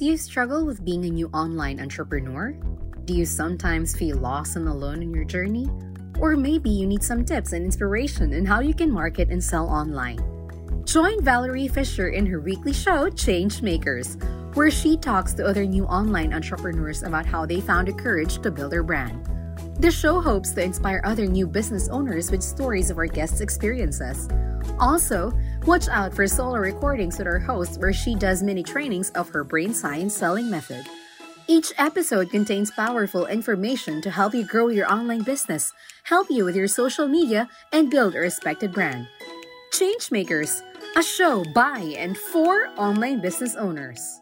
Do you struggle with being a new online entrepreneur? Do you sometimes feel lost and alone in your journey? Or maybe you need some tips and inspiration in how you can market and sell online. Join Valerie Fisher in her weekly show, Change Makers, where she talks to other new online entrepreneurs about how they found the courage to build their brand. The show hopes to inspire other new business owners with stories of our guests' experiences. Also, watch out for solo recordings with our host where she does mini trainings of her brain science selling method. Each episode contains powerful information to help you grow your online business, help you with your social media, and build a respected brand. Changemakers, a show by and for online business owners.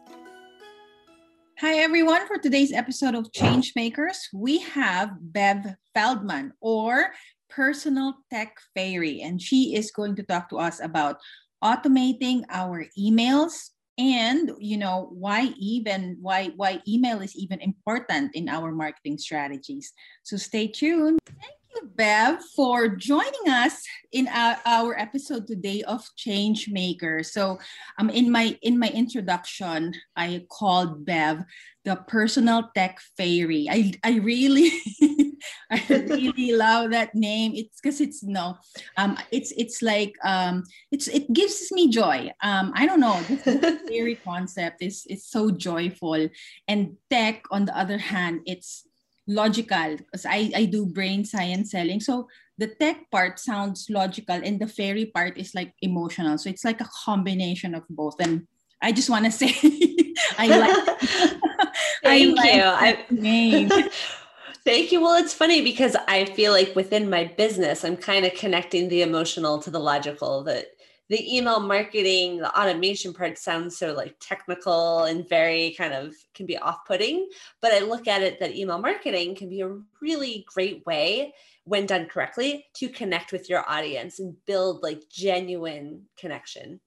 Hi, everyone. For today's episode of Changemakers, we have Bev Feldman, or personal tech fairy, and she is going to talk to us about automating our emails and you know why even why why email is even important in our marketing strategies. So stay tuned. Thank you bev for joining us in our, our episode today of change maker so um in my in my introduction i called bev the personal tech fairy. I i really I really love that name. It's because it's no, um, it's it's like um, it's it gives me joy. Um, I don't know. This theory concept is is so joyful, and tech on the other hand, it's logical because I I do brain science selling. So the tech part sounds logical, and the fairy part is like emotional. So it's like a combination of both. And I just want to say, I like. Thank I like you. I name. Thank you. Well, it's funny because I feel like within my business, I'm kind of connecting the emotional to the logical. That the email marketing, the automation part sounds so like technical and very kind of can be off-putting. But I look at it that email marketing can be a really great way when done correctly to connect with your audience and build like genuine connection.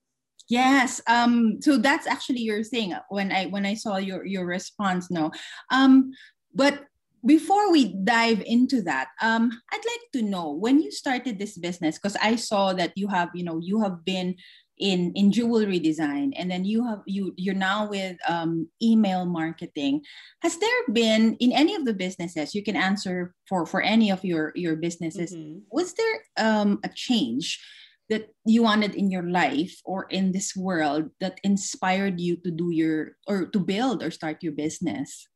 Yes. Um, so that's actually your thing when I when I saw your your response. No. Um, but before we dive into that um, i'd like to know when you started this business because i saw that you have you know you have been in in jewelry design and then you have you you're now with um, email marketing has there been in any of the businesses you can answer for for any of your your businesses mm-hmm. was there um, a change that you wanted in your life or in this world that inspired you to do your or to build or start your business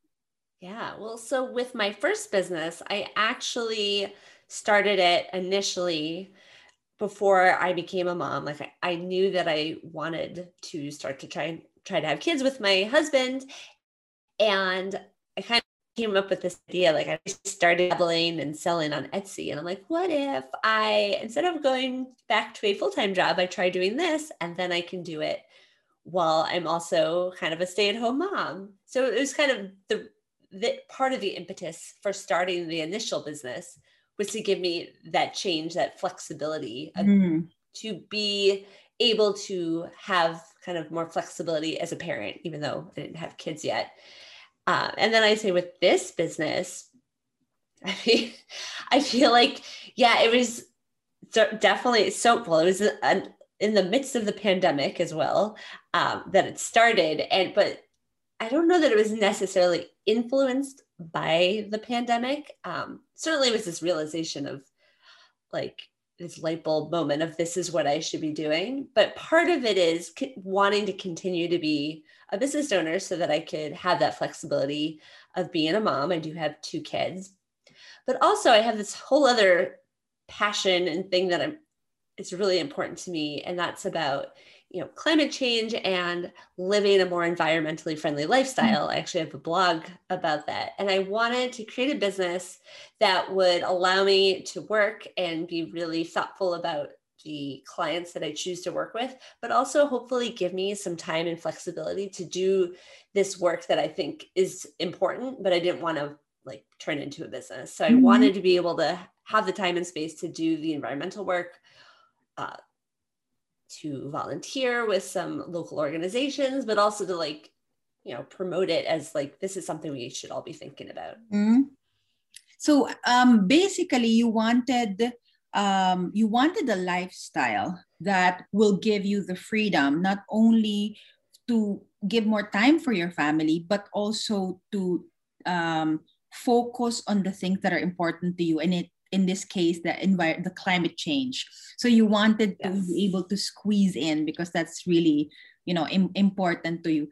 yeah. Well, so with my first business, I actually started it initially before I became a mom. Like I, I knew that I wanted to start to try and try to have kids with my husband. And I kind of came up with this idea like I started dabbling and selling on Etsy. And I'm like, what if I, instead of going back to a full time job, I try doing this and then I can do it while I'm also kind of a stay at home mom. So it was kind of the that part of the impetus for starting the initial business was to give me that change, that flexibility mm. to be able to have kind of more flexibility as a parent, even though I didn't have kids yet. Uh, and then I say with this business, I mean, I feel like, yeah, it was definitely so well. It was an, in the midst of the pandemic as well um, that it started, and but I don't know that it was necessarily influenced by the pandemic. Um, certainly, was this realization of like this light bulb moment of this is what I should be doing. But part of it is wanting to continue to be a business owner so that I could have that flexibility of being a mom. I do have two kids, but also I have this whole other passion and thing that I'm. It's really important to me, and that's about you know climate change and living a more environmentally friendly lifestyle mm-hmm. i actually have a blog about that and i wanted to create a business that would allow me to work and be really thoughtful about the clients that i choose to work with but also hopefully give me some time and flexibility to do this work that i think is important but i didn't want to like turn into a business so i mm-hmm. wanted to be able to have the time and space to do the environmental work uh, to volunteer with some local organizations, but also to like, you know, promote it as like this is something we should all be thinking about. Mm-hmm. So um, basically, you wanted um, you wanted a lifestyle that will give you the freedom not only to give more time for your family, but also to um, focus on the things that are important to you. And it in this case the environment the climate change so you wanted to be able to squeeze in because that's really you know Im- important to you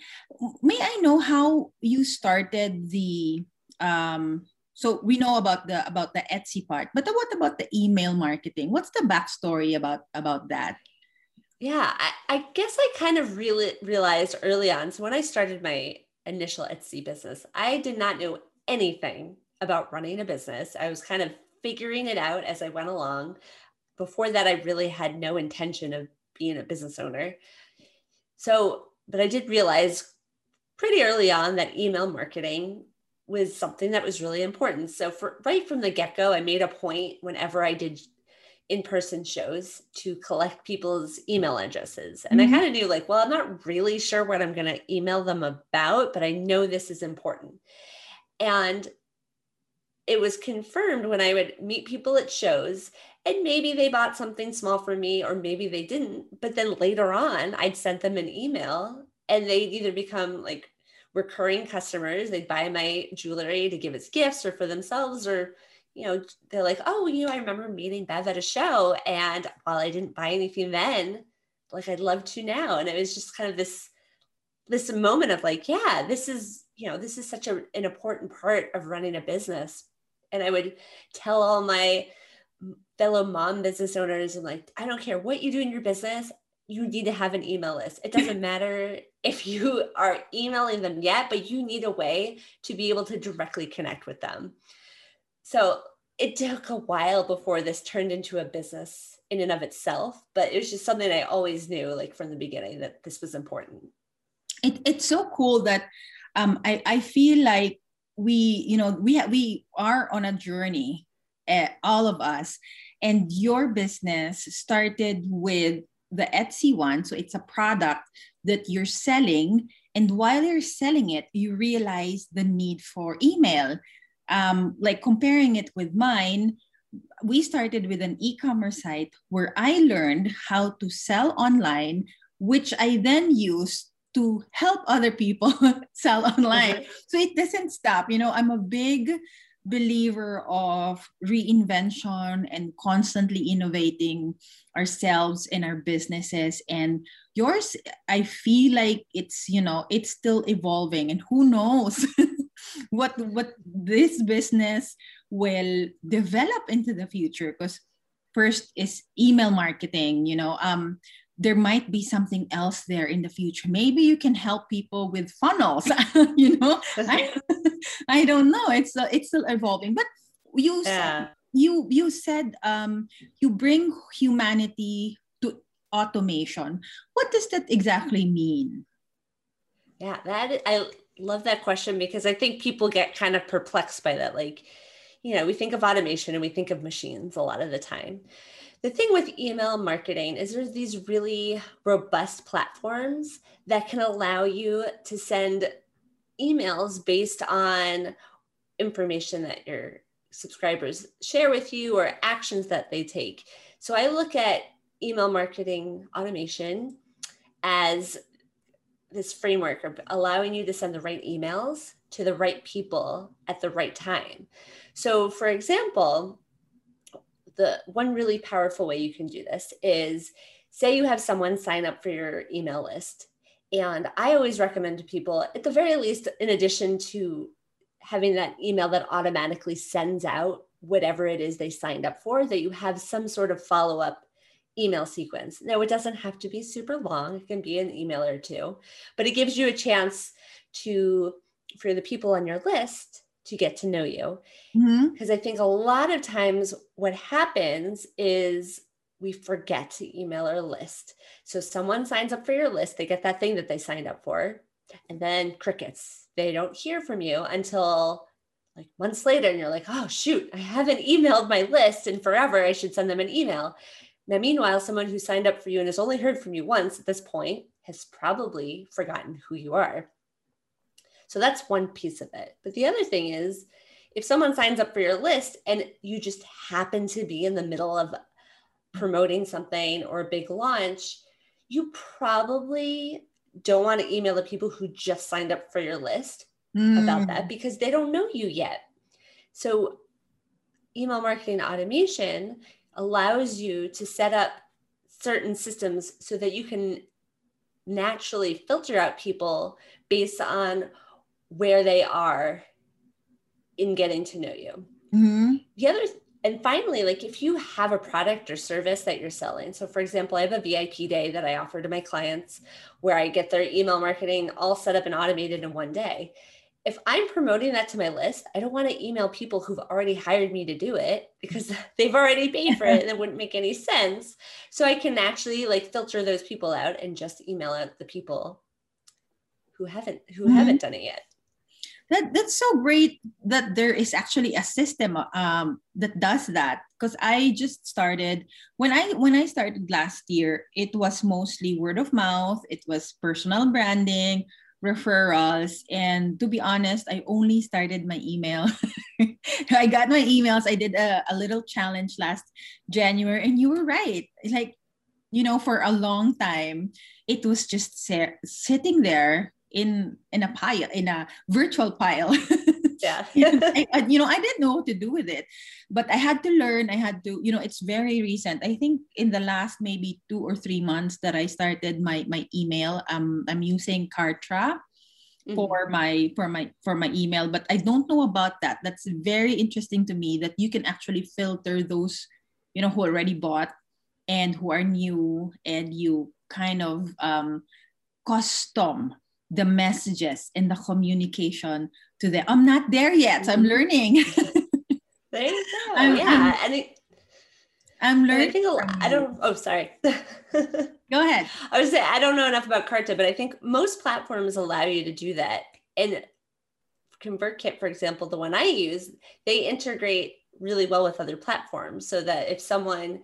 may i know how you started the um so we know about the about the etsy part but what about the email marketing what's the backstory about about that yeah, I, I guess I kind of really realized early on. So when I started my initial Etsy business, I did not know anything about running a business. I was kind of figuring it out as I went along. Before that, I really had no intention of being a business owner. So, but I did realize pretty early on that email marketing was something that was really important. So, for right from the get go, I made a point whenever I did in-person shows to collect people's email addresses and mm-hmm. i kind of knew like well i'm not really sure what i'm going to email them about but i know this is important and it was confirmed when i would meet people at shows and maybe they bought something small for me or maybe they didn't but then later on i'd sent them an email and they'd either become like recurring customers they'd buy my jewelry to give as gifts or for themselves or you know, they're like, oh, you know, I remember meeting Bev at a show. And while I didn't buy anything then, like I'd love to now. And it was just kind of this, this moment of like, yeah, this is, you know, this is such a, an important part of running a business. And I would tell all my fellow mom business owners, and like, I don't care what you do in your business, you need to have an email list. It doesn't matter if you are emailing them yet, but you need a way to be able to directly connect with them. So it took a while before this turned into a business in and of itself, but it was just something I always knew, like from the beginning, that this was important. It, it's so cool that um, I, I feel like we, you know, we we are on a journey, uh, all of us, and your business started with the Etsy one. So it's a product that you're selling, and while you're selling it, you realize the need for email. Um, like comparing it with mine, we started with an e-commerce site where I learned how to sell online, which I then used to help other people sell online. Mm-hmm. So it doesn't stop. You know, I'm a big believer of reinvention and constantly innovating ourselves and our businesses and yours i feel like it's you know it's still evolving and who knows what what this business will develop into the future because first is email marketing you know um there might be something else there in the future. Maybe you can help people with funnels you know? I, I don't know. It's uh, it's still evolving. But you yeah. said, you you said um you bring humanity to automation. What does that exactly mean? Yeah that i love that question because I think people get kind of perplexed by that. Like, you know, we think of automation and we think of machines a lot of the time. The thing with email marketing is there's these really robust platforms that can allow you to send emails based on information that your subscribers share with you or actions that they take. So I look at email marketing automation as this framework of allowing you to send the right emails to the right people at the right time. So, for example, the one really powerful way you can do this is say you have someone sign up for your email list. And I always recommend to people, at the very least, in addition to having that email that automatically sends out whatever it is they signed up for, that you have some sort of follow up email sequence. Now, it doesn't have to be super long, it can be an email or two, but it gives you a chance to, for the people on your list, to get to know you. Because mm-hmm. I think a lot of times what happens is we forget to email our list. So someone signs up for your list, they get that thing that they signed up for, and then crickets. They don't hear from you until like months later, and you're like, oh, shoot, I haven't emailed my list in forever. I should send them an email. Now, meanwhile, someone who signed up for you and has only heard from you once at this point has probably forgotten who you are. So that's one piece of it. But the other thing is, if someone signs up for your list and you just happen to be in the middle of promoting something or a big launch, you probably don't want to email the people who just signed up for your list Mm. about that because they don't know you yet. So, email marketing automation allows you to set up certain systems so that you can naturally filter out people based on where they are in getting to know you. Mhm. The other and finally, like if you have a product or service that you're selling. So for example, I have a VIP day that I offer to my clients where I get their email marketing all set up and automated in one day. If I'm promoting that to my list, I don't want to email people who've already hired me to do it because they've already paid for it and it wouldn't make any sense. So I can actually like filter those people out and just email out the people who haven't who Mhm. haven't done it yet. That that's so great that there is actually a system um, that does that. Because i just started when i when i started last year it was mostly word of mouth it was personal branding referrals and to be honest i only started my email. I got my emails i did a, a little challenge last january and you were right. Like you know for a long time it was just sitting there in in a pile in a virtual pile Yeah. I, I- you know i didn't know what to do with it but i had to learn i had to you know it's very recent i think in the last maybe two or three months that i started my my email um i'm using kartra Mhm. for my for my for my email but i don't know about that that's very interesting to me that you can actually filter those you know who already bought and who are new and you kind of um custom the messages and the communication to them i'm not there yet i'm Mhm. learning There you go. I'm- yeah. and it, i'm And I learning think a lot, from I don't. Oh, sorry. Go ahead I was say I don't know enough about Kartra, but I think most platforms allow you to do that. And ConvertKit, for example, the one I use, they integrate really well with other platforms, so that if someone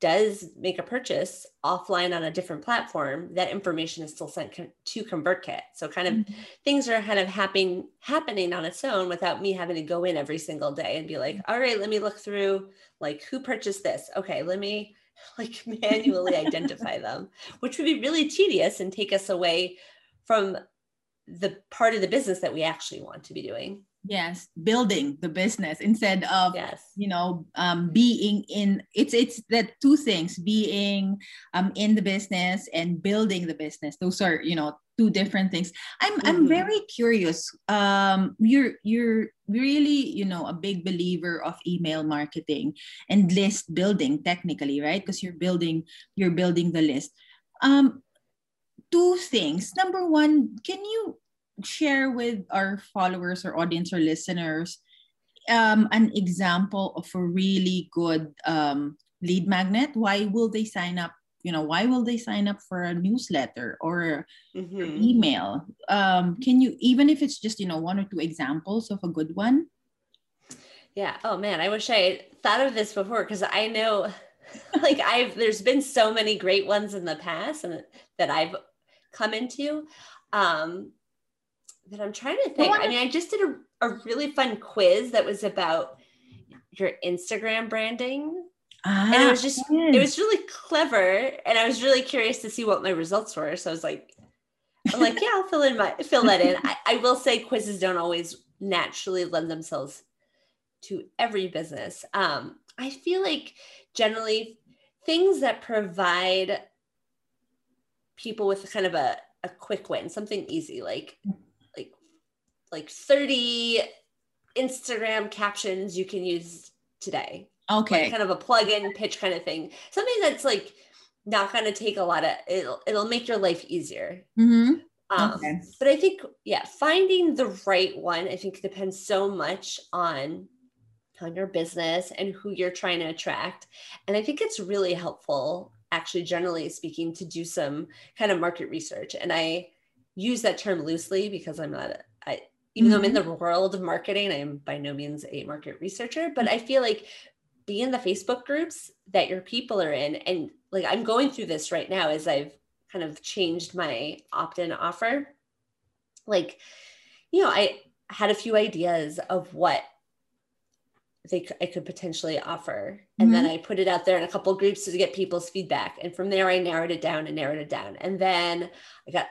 does make a purchase offline on a different platform, that information is still sent to ConvertKit. So kind of Mhm. things are kind of happening happening on its own without me having to go in every single day and be like, all right, let me look through like who purchased this. Okay, let me like manually identify them, which would be really tedious and take us away from the part of the business that we actually want to be doing. Yes building the business instead of Yes. you know um, being in it's it's that two things being um, in the business and building the business. Those are you know two different things. I'm i'm Mhm. very curious um you're you're really you know a big believer of email marketing and list building technically right? Because you're building you're building the list. Um two things. Number one can you share with our followers or audience or listeners um, an example of a really good um, lead magnet why will they sign up you know why will they sign up for a newsletter or Mhm. email um, can you even if it's just you know one or two examples of a good one Yeah. Oh man, I wish I thought of this before because I know like I've there's been so many great ones in the past and that I've come into. Um that I'm trying to think. I mean, I just did a, a really fun quiz that was about your Instagram branding. ah, And it was just it was really clever and I was really curious to see what my results were. So I was like, I'm like, yeah, I'll fill in my fill that in. I, I will say quizzes don't always naturally lend themselves to every business. Um, I feel like generally things that provide people with kind of a, a quick win, something easy, like like 30 Instagram captions you can use today. Okay. like kind of a plug-in pitch kind of thing. Something that's like not going to take a lot of it'll, it'll make your life easier. Mhm. um, Okay. but i think yeah finding the right one i think depends so much on on your business and who you're trying to attract. And i think it's really helpful actually generally speaking to do some kind of market research. And i use that term loosely because i'm not i even though i'm in mm-hmm. the world of marketing i am by no means a market researcher but i mm-hmm. feel like be in the facebook groups that your people are in and like i'm going through this right now as i've kind of changed my opt-in offer. Like you know i had a few ideas of what they I could potentially offer and then mm-hmm. i put it out there in a couple groups to get people's feedback and from there i narrowed it down and narrowed it down and then i got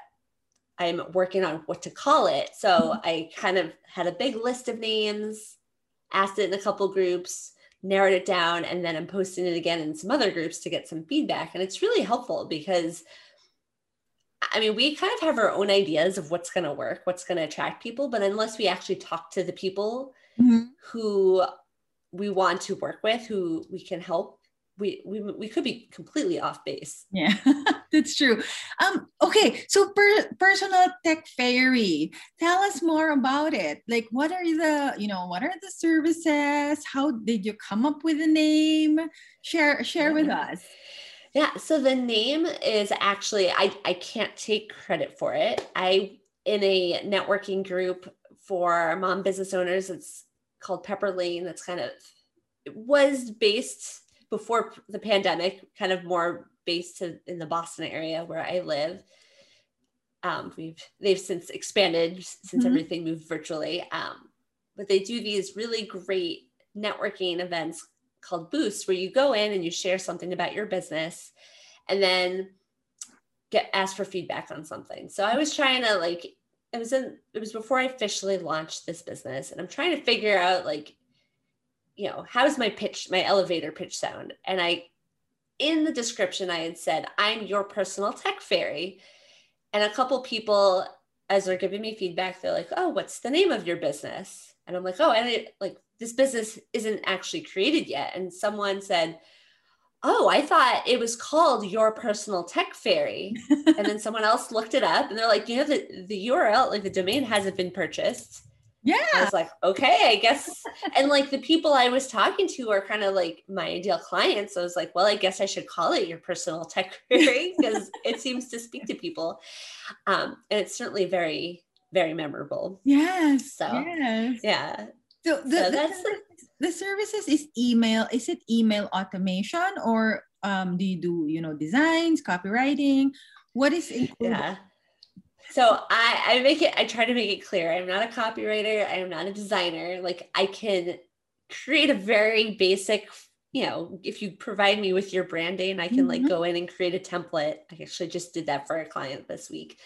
I'm working on what to call it. So I kind of had a big list of names, asked it in a couple groups, narrowed it down, and then I'm posting it again in some other groups to get some feedback. And it's really helpful because I mean, we kind of have our own ideas of what's going to work, what's going to attract people, but unless we actually talk to the people mm-hmm. who we want to work with, who we can help, we we, we could be completely off base. Yeah that's true. Um okay so per, personal tech fairy tell us more about it. Like what are the you know what are the services? How did you come up with the name? Share share with us. Yeah so the name is actually i i can't take credit for it. I in a networking group for mom business owners it's called Pepperlane that's kind of it was based before the pandemic, kind of more based to, in the Boston area where I live. Um, we've they've since expanded since mm-hmm. everything moved virtually. Um, but they do these really great networking events called boosts where you go in and you share something about your business, and then get asked for feedback on something. So I was trying to like it was in it was before I officially launched this business, and I'm trying to figure out like you know, how's my pitch, my elevator pitch sound? And I, in the description, I had said, I'm your personal tech fairy. And a couple people, as they're giving me feedback, they're like, oh, what's the name of your business? And I'm like, oh, and it, like this business isn't actually created yet. And someone said, oh, I thought it was called Your Personal Tech Fairy. and then someone else looked it up and they're like, you know, the, the URL, like the domain hasn't been purchased. Yeah. I was like, okay, I guess. and like the people I was talking to are kind of like my ideal clients. So I was like, well, I guess I should call it your personal tech because it seems to speak to people. Um, and it's certainly very, very memorable. Yes. So yes. yeah. So, the, so that's the, the services is email. Is it email automation or um, do you do, you know, designs, copywriting? What is included? Yeah. So I, I make it, I try to make it clear. I'm not a copywriter. I am not a designer. Like I can create a very basic, you know, if you provide me with your branding, I can mm-hmm. like go in and create a template. I actually just did that for a client this week.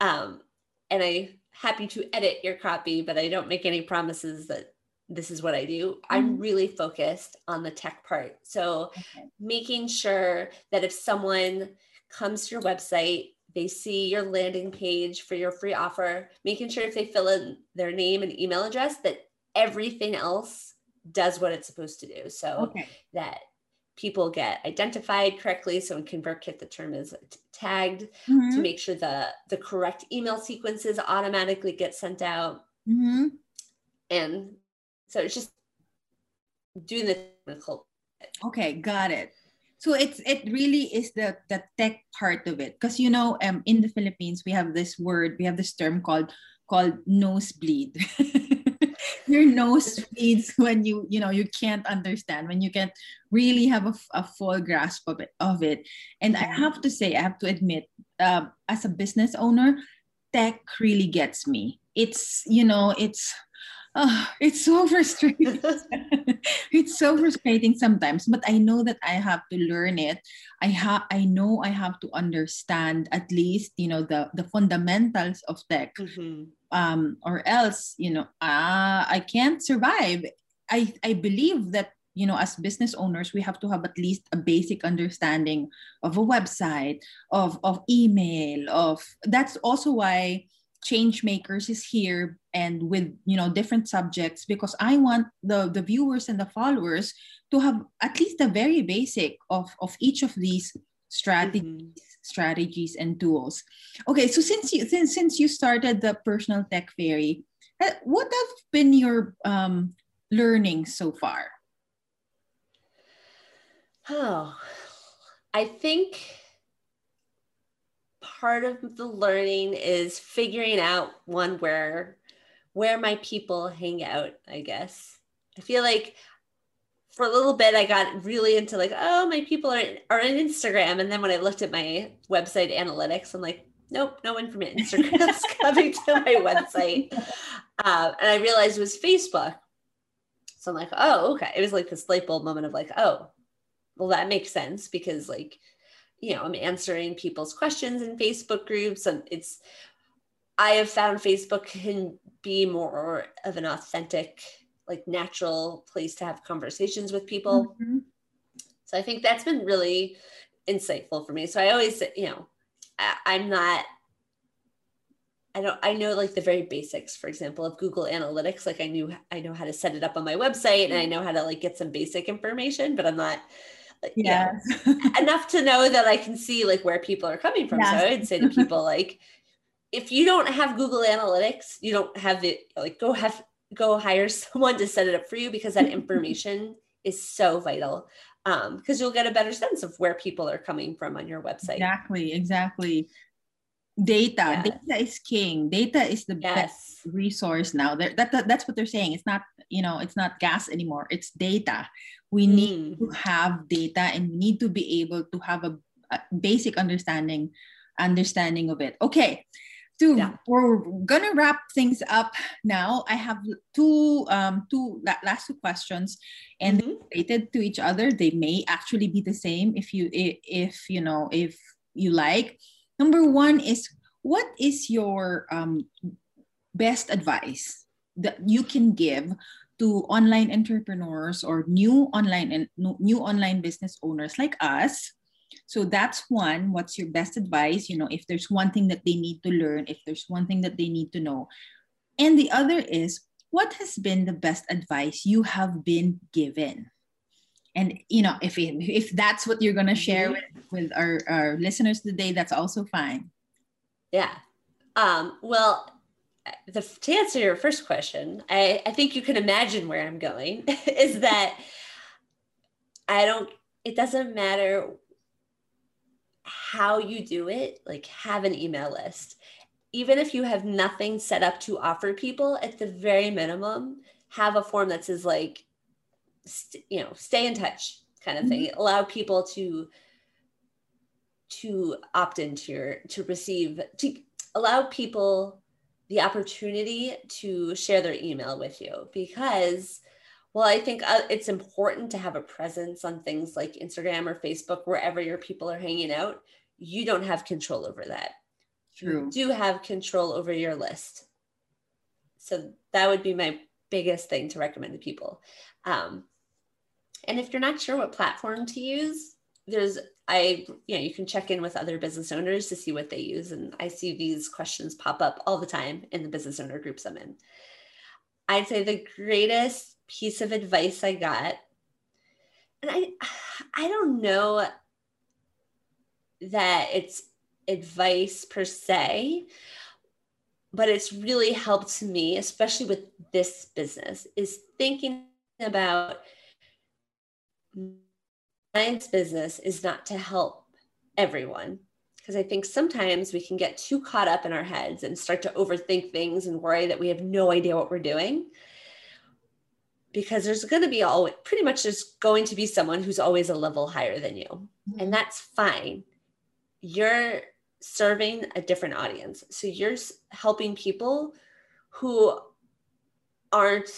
Um, and I happy to edit your copy, but I don't make any promises that this is what I do. Mm-hmm. I'm really focused on the tech part. So okay. making sure that if someone comes to your website they see your landing page for your free offer, making sure if they fill in their name and email address that everything else does what it's supposed to do. So okay. that people get identified correctly. So in ConvertKit, the term is tagged mm-hmm. to make sure the, the correct email sequences automatically get sent out. Mm-hmm. And so it's just doing the Okay, got it so it's it really is the the tech part of it. Because you know um in the philippines we have this word we have this term called called nosebleed. Your nose bleeds when you you know you can't understand when you can't really have a, a full grasp of it of it. And i have to say i have to admit uh, as a business owner tech really gets me. It's you know it's oh, it's so frustrating. it's so frustrating sometimes, but I know that I have to learn it. I have I know I have to understand at least, you know, the the fundamentals of tech. Mm-hmm. Um, or else, you know, uh, I can't survive. I I believe that you know as business owners we have to have at least a basic understanding of a website of of email of that's also why change makers is here and with you know different subjects because i want the the viewers and the followers to have at least the very basic of of each of these strategies mm-hmm. strategies and tools okay so since you since, since you started the personal tech fairy uh, what have been your um learning so far oh i think part of the learning is figuring out one where where my people hang out i guess. I feel like for a little bit i got really into like oh my people are, are on instagram. And then when i looked at my website analytics i'm like nope no one from instagram's coming to my website. Uh, and i realized it was facebook. So i'm like oh okay. It was like this light bulb moment of like oh well that makes sense because like you know, I'm answering people's questions in Facebook groups and it's I have found Facebook can be more of an authentic, like natural place to have conversations with people. Mm-hmm. So I think that's been really insightful for me. So I always, say, you know, I, I'm not I don't I know like the very basics, for example, of Google Analytics. Like I knew I know how to set it up on my website and I know how to like get some basic information, but I'm not yeah enough to know that I can see like where people are coming from. Yes. So I'd say to people like if you don't have Google Analytics, you don't have it. like go have go hire someone to set it up for you because that information is so vital um because you'll get a better sense of where people are coming from on your website exactly exactly data data is king data is the yes. best resource now that, that that's what they're saying it's not you know it's not gas anymore it's data we mm. need to have data and we need to be able to have a, a basic understanding understanding of it okay to yeah. we're gonna wrap things up now i have two um two last two questions and mm-hmm. related to each other they may actually be the same if you if, if you know if you like Number one is what is your um, best advice that you can give to online entrepreneurs or new online and new online business owners like us. So that's one. What's your best advice? You know if there's one thing that they need to learn if there's one thing that they need to know. And the other is what has been the best advice you have been given? And you know if if that's what you're going to share mm-hmm. with, with our, our listeners today that's also fine. Yeah. Um, well the, to answer your first question I, I think you can imagine where i'm going is that i don't it doesn't matter how you do it like have an email list even if you have nothing set up to offer people at the very minimum have a form that says like st- you know stay in touch kind of thing mm-hmm. allow people to to opt into your to receive to allow people the opportunity to share their email with you because well i think uh, it's important to have a presence on things like instagram or facebook wherever your people are hanging out. You don't have control over that. True. you do have control over your list. So that would be my biggest thing to recommend to people. Um, and if you're not sure what platform to use, there's I you know you can check in with other business owners to see what they use. And I see these questions pop up all the time in the business owner groups I'm in. I'd say the greatest piece of advice I got, and I I don't know that it's advice per se, but it's really helped me, especially with this business, is thinking about science business is not to help everyone because I think sometimes we can get too caught up in our heads and start to overthink things and worry that we have no idea what we're doing. Because there's going to be all pretty much there's going to be someone who's always a level higher than you, mm-hmm. and that's fine. You're serving a different audience, so you're helping people who aren't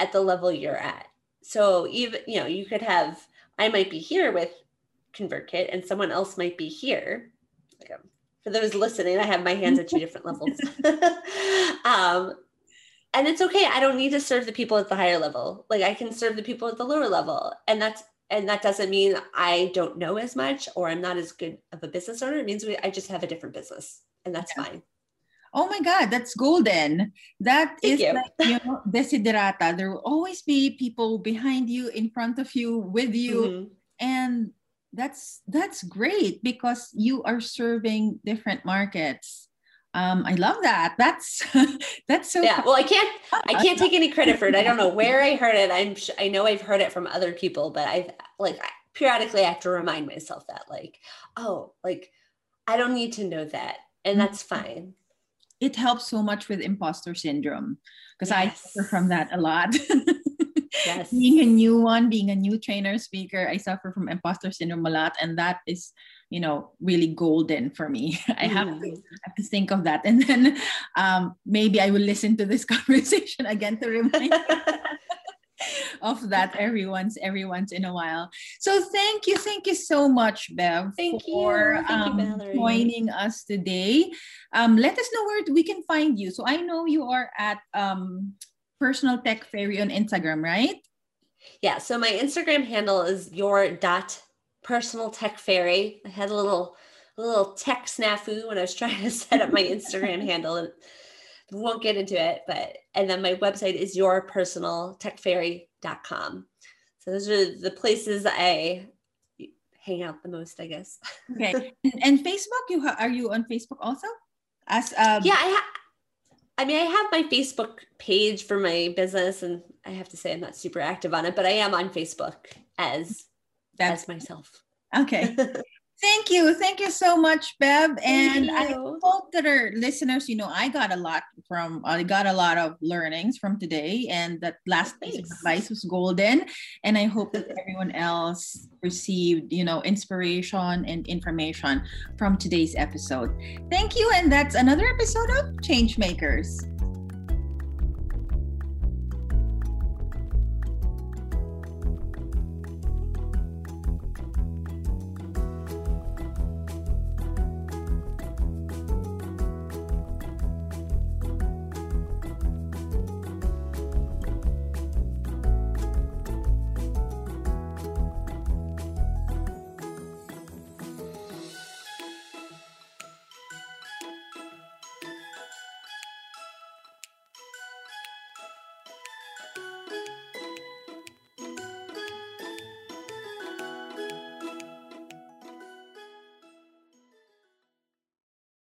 at the level you're at so even you know you could have i might be here with convertkit and someone else might be here. For those listening i have my hands at two different levels. Um, and it's okay. I don't need to serve the people at the higher level. Like i can serve the people at the lower level. And that's and that doesn't mean i don't know as much or i'm not as good of a business owner. It means we, i just have a different business and that's yeah. fine oh my god that's golden That Thank is you. like you know desiderata there will always be people behind you in front of you with you mm-hmm. and that's that's great because you are serving different markets um, I love that. That's that's so. Yeah. Well, I can't. I can't take any credit for it. I don't know where I heard it. I'm. I know I've heard it from other people, but I like periodically I have to remind myself that, like, oh, like I don't need to know that, and mm-hmm. that's fine it helps so much with imposter syndrome because yes. I suffer from that a lot. yes. Being a new one, being a new trainer speaker, I suffer from imposter syndrome a lot. And that is, you know, really golden for me. I have, to. I have to think of that. And then um, maybe I will listen to this conversation again to remind of that every once every once in a while. So thank you, thank you so much, Bev, Thank for you. Thank um, joining us today. Um, let us know where we can find you. So I know you are at um, Personal Tech Fairy on Instagram, right? Yeah. So my Instagram handle is your dot personal tech fairy. I had a little a little tech snafu when I was trying to set up my Instagram handle and won't get into it, but and then my website is yourpersonaltechfairy.com. So those are the places I hang out the most, I guess. Okay. and, and Facebook, you ha- are you on Facebook also? As um, Yeah, I ha- I mean, I have my Facebook page for my business, and I have to say I'm not super active on it, but I am on Facebook as that's as myself. okay. Thank you. Thank you so much, Bev. And I hope that our listeners, you know, I got a lot from, I got a lot of learnings from today, and that last piece of advice was golden. And I hope that everyone else received, you know, inspiration and information from today's episode. Thank you. And that's another episode of Change Makers.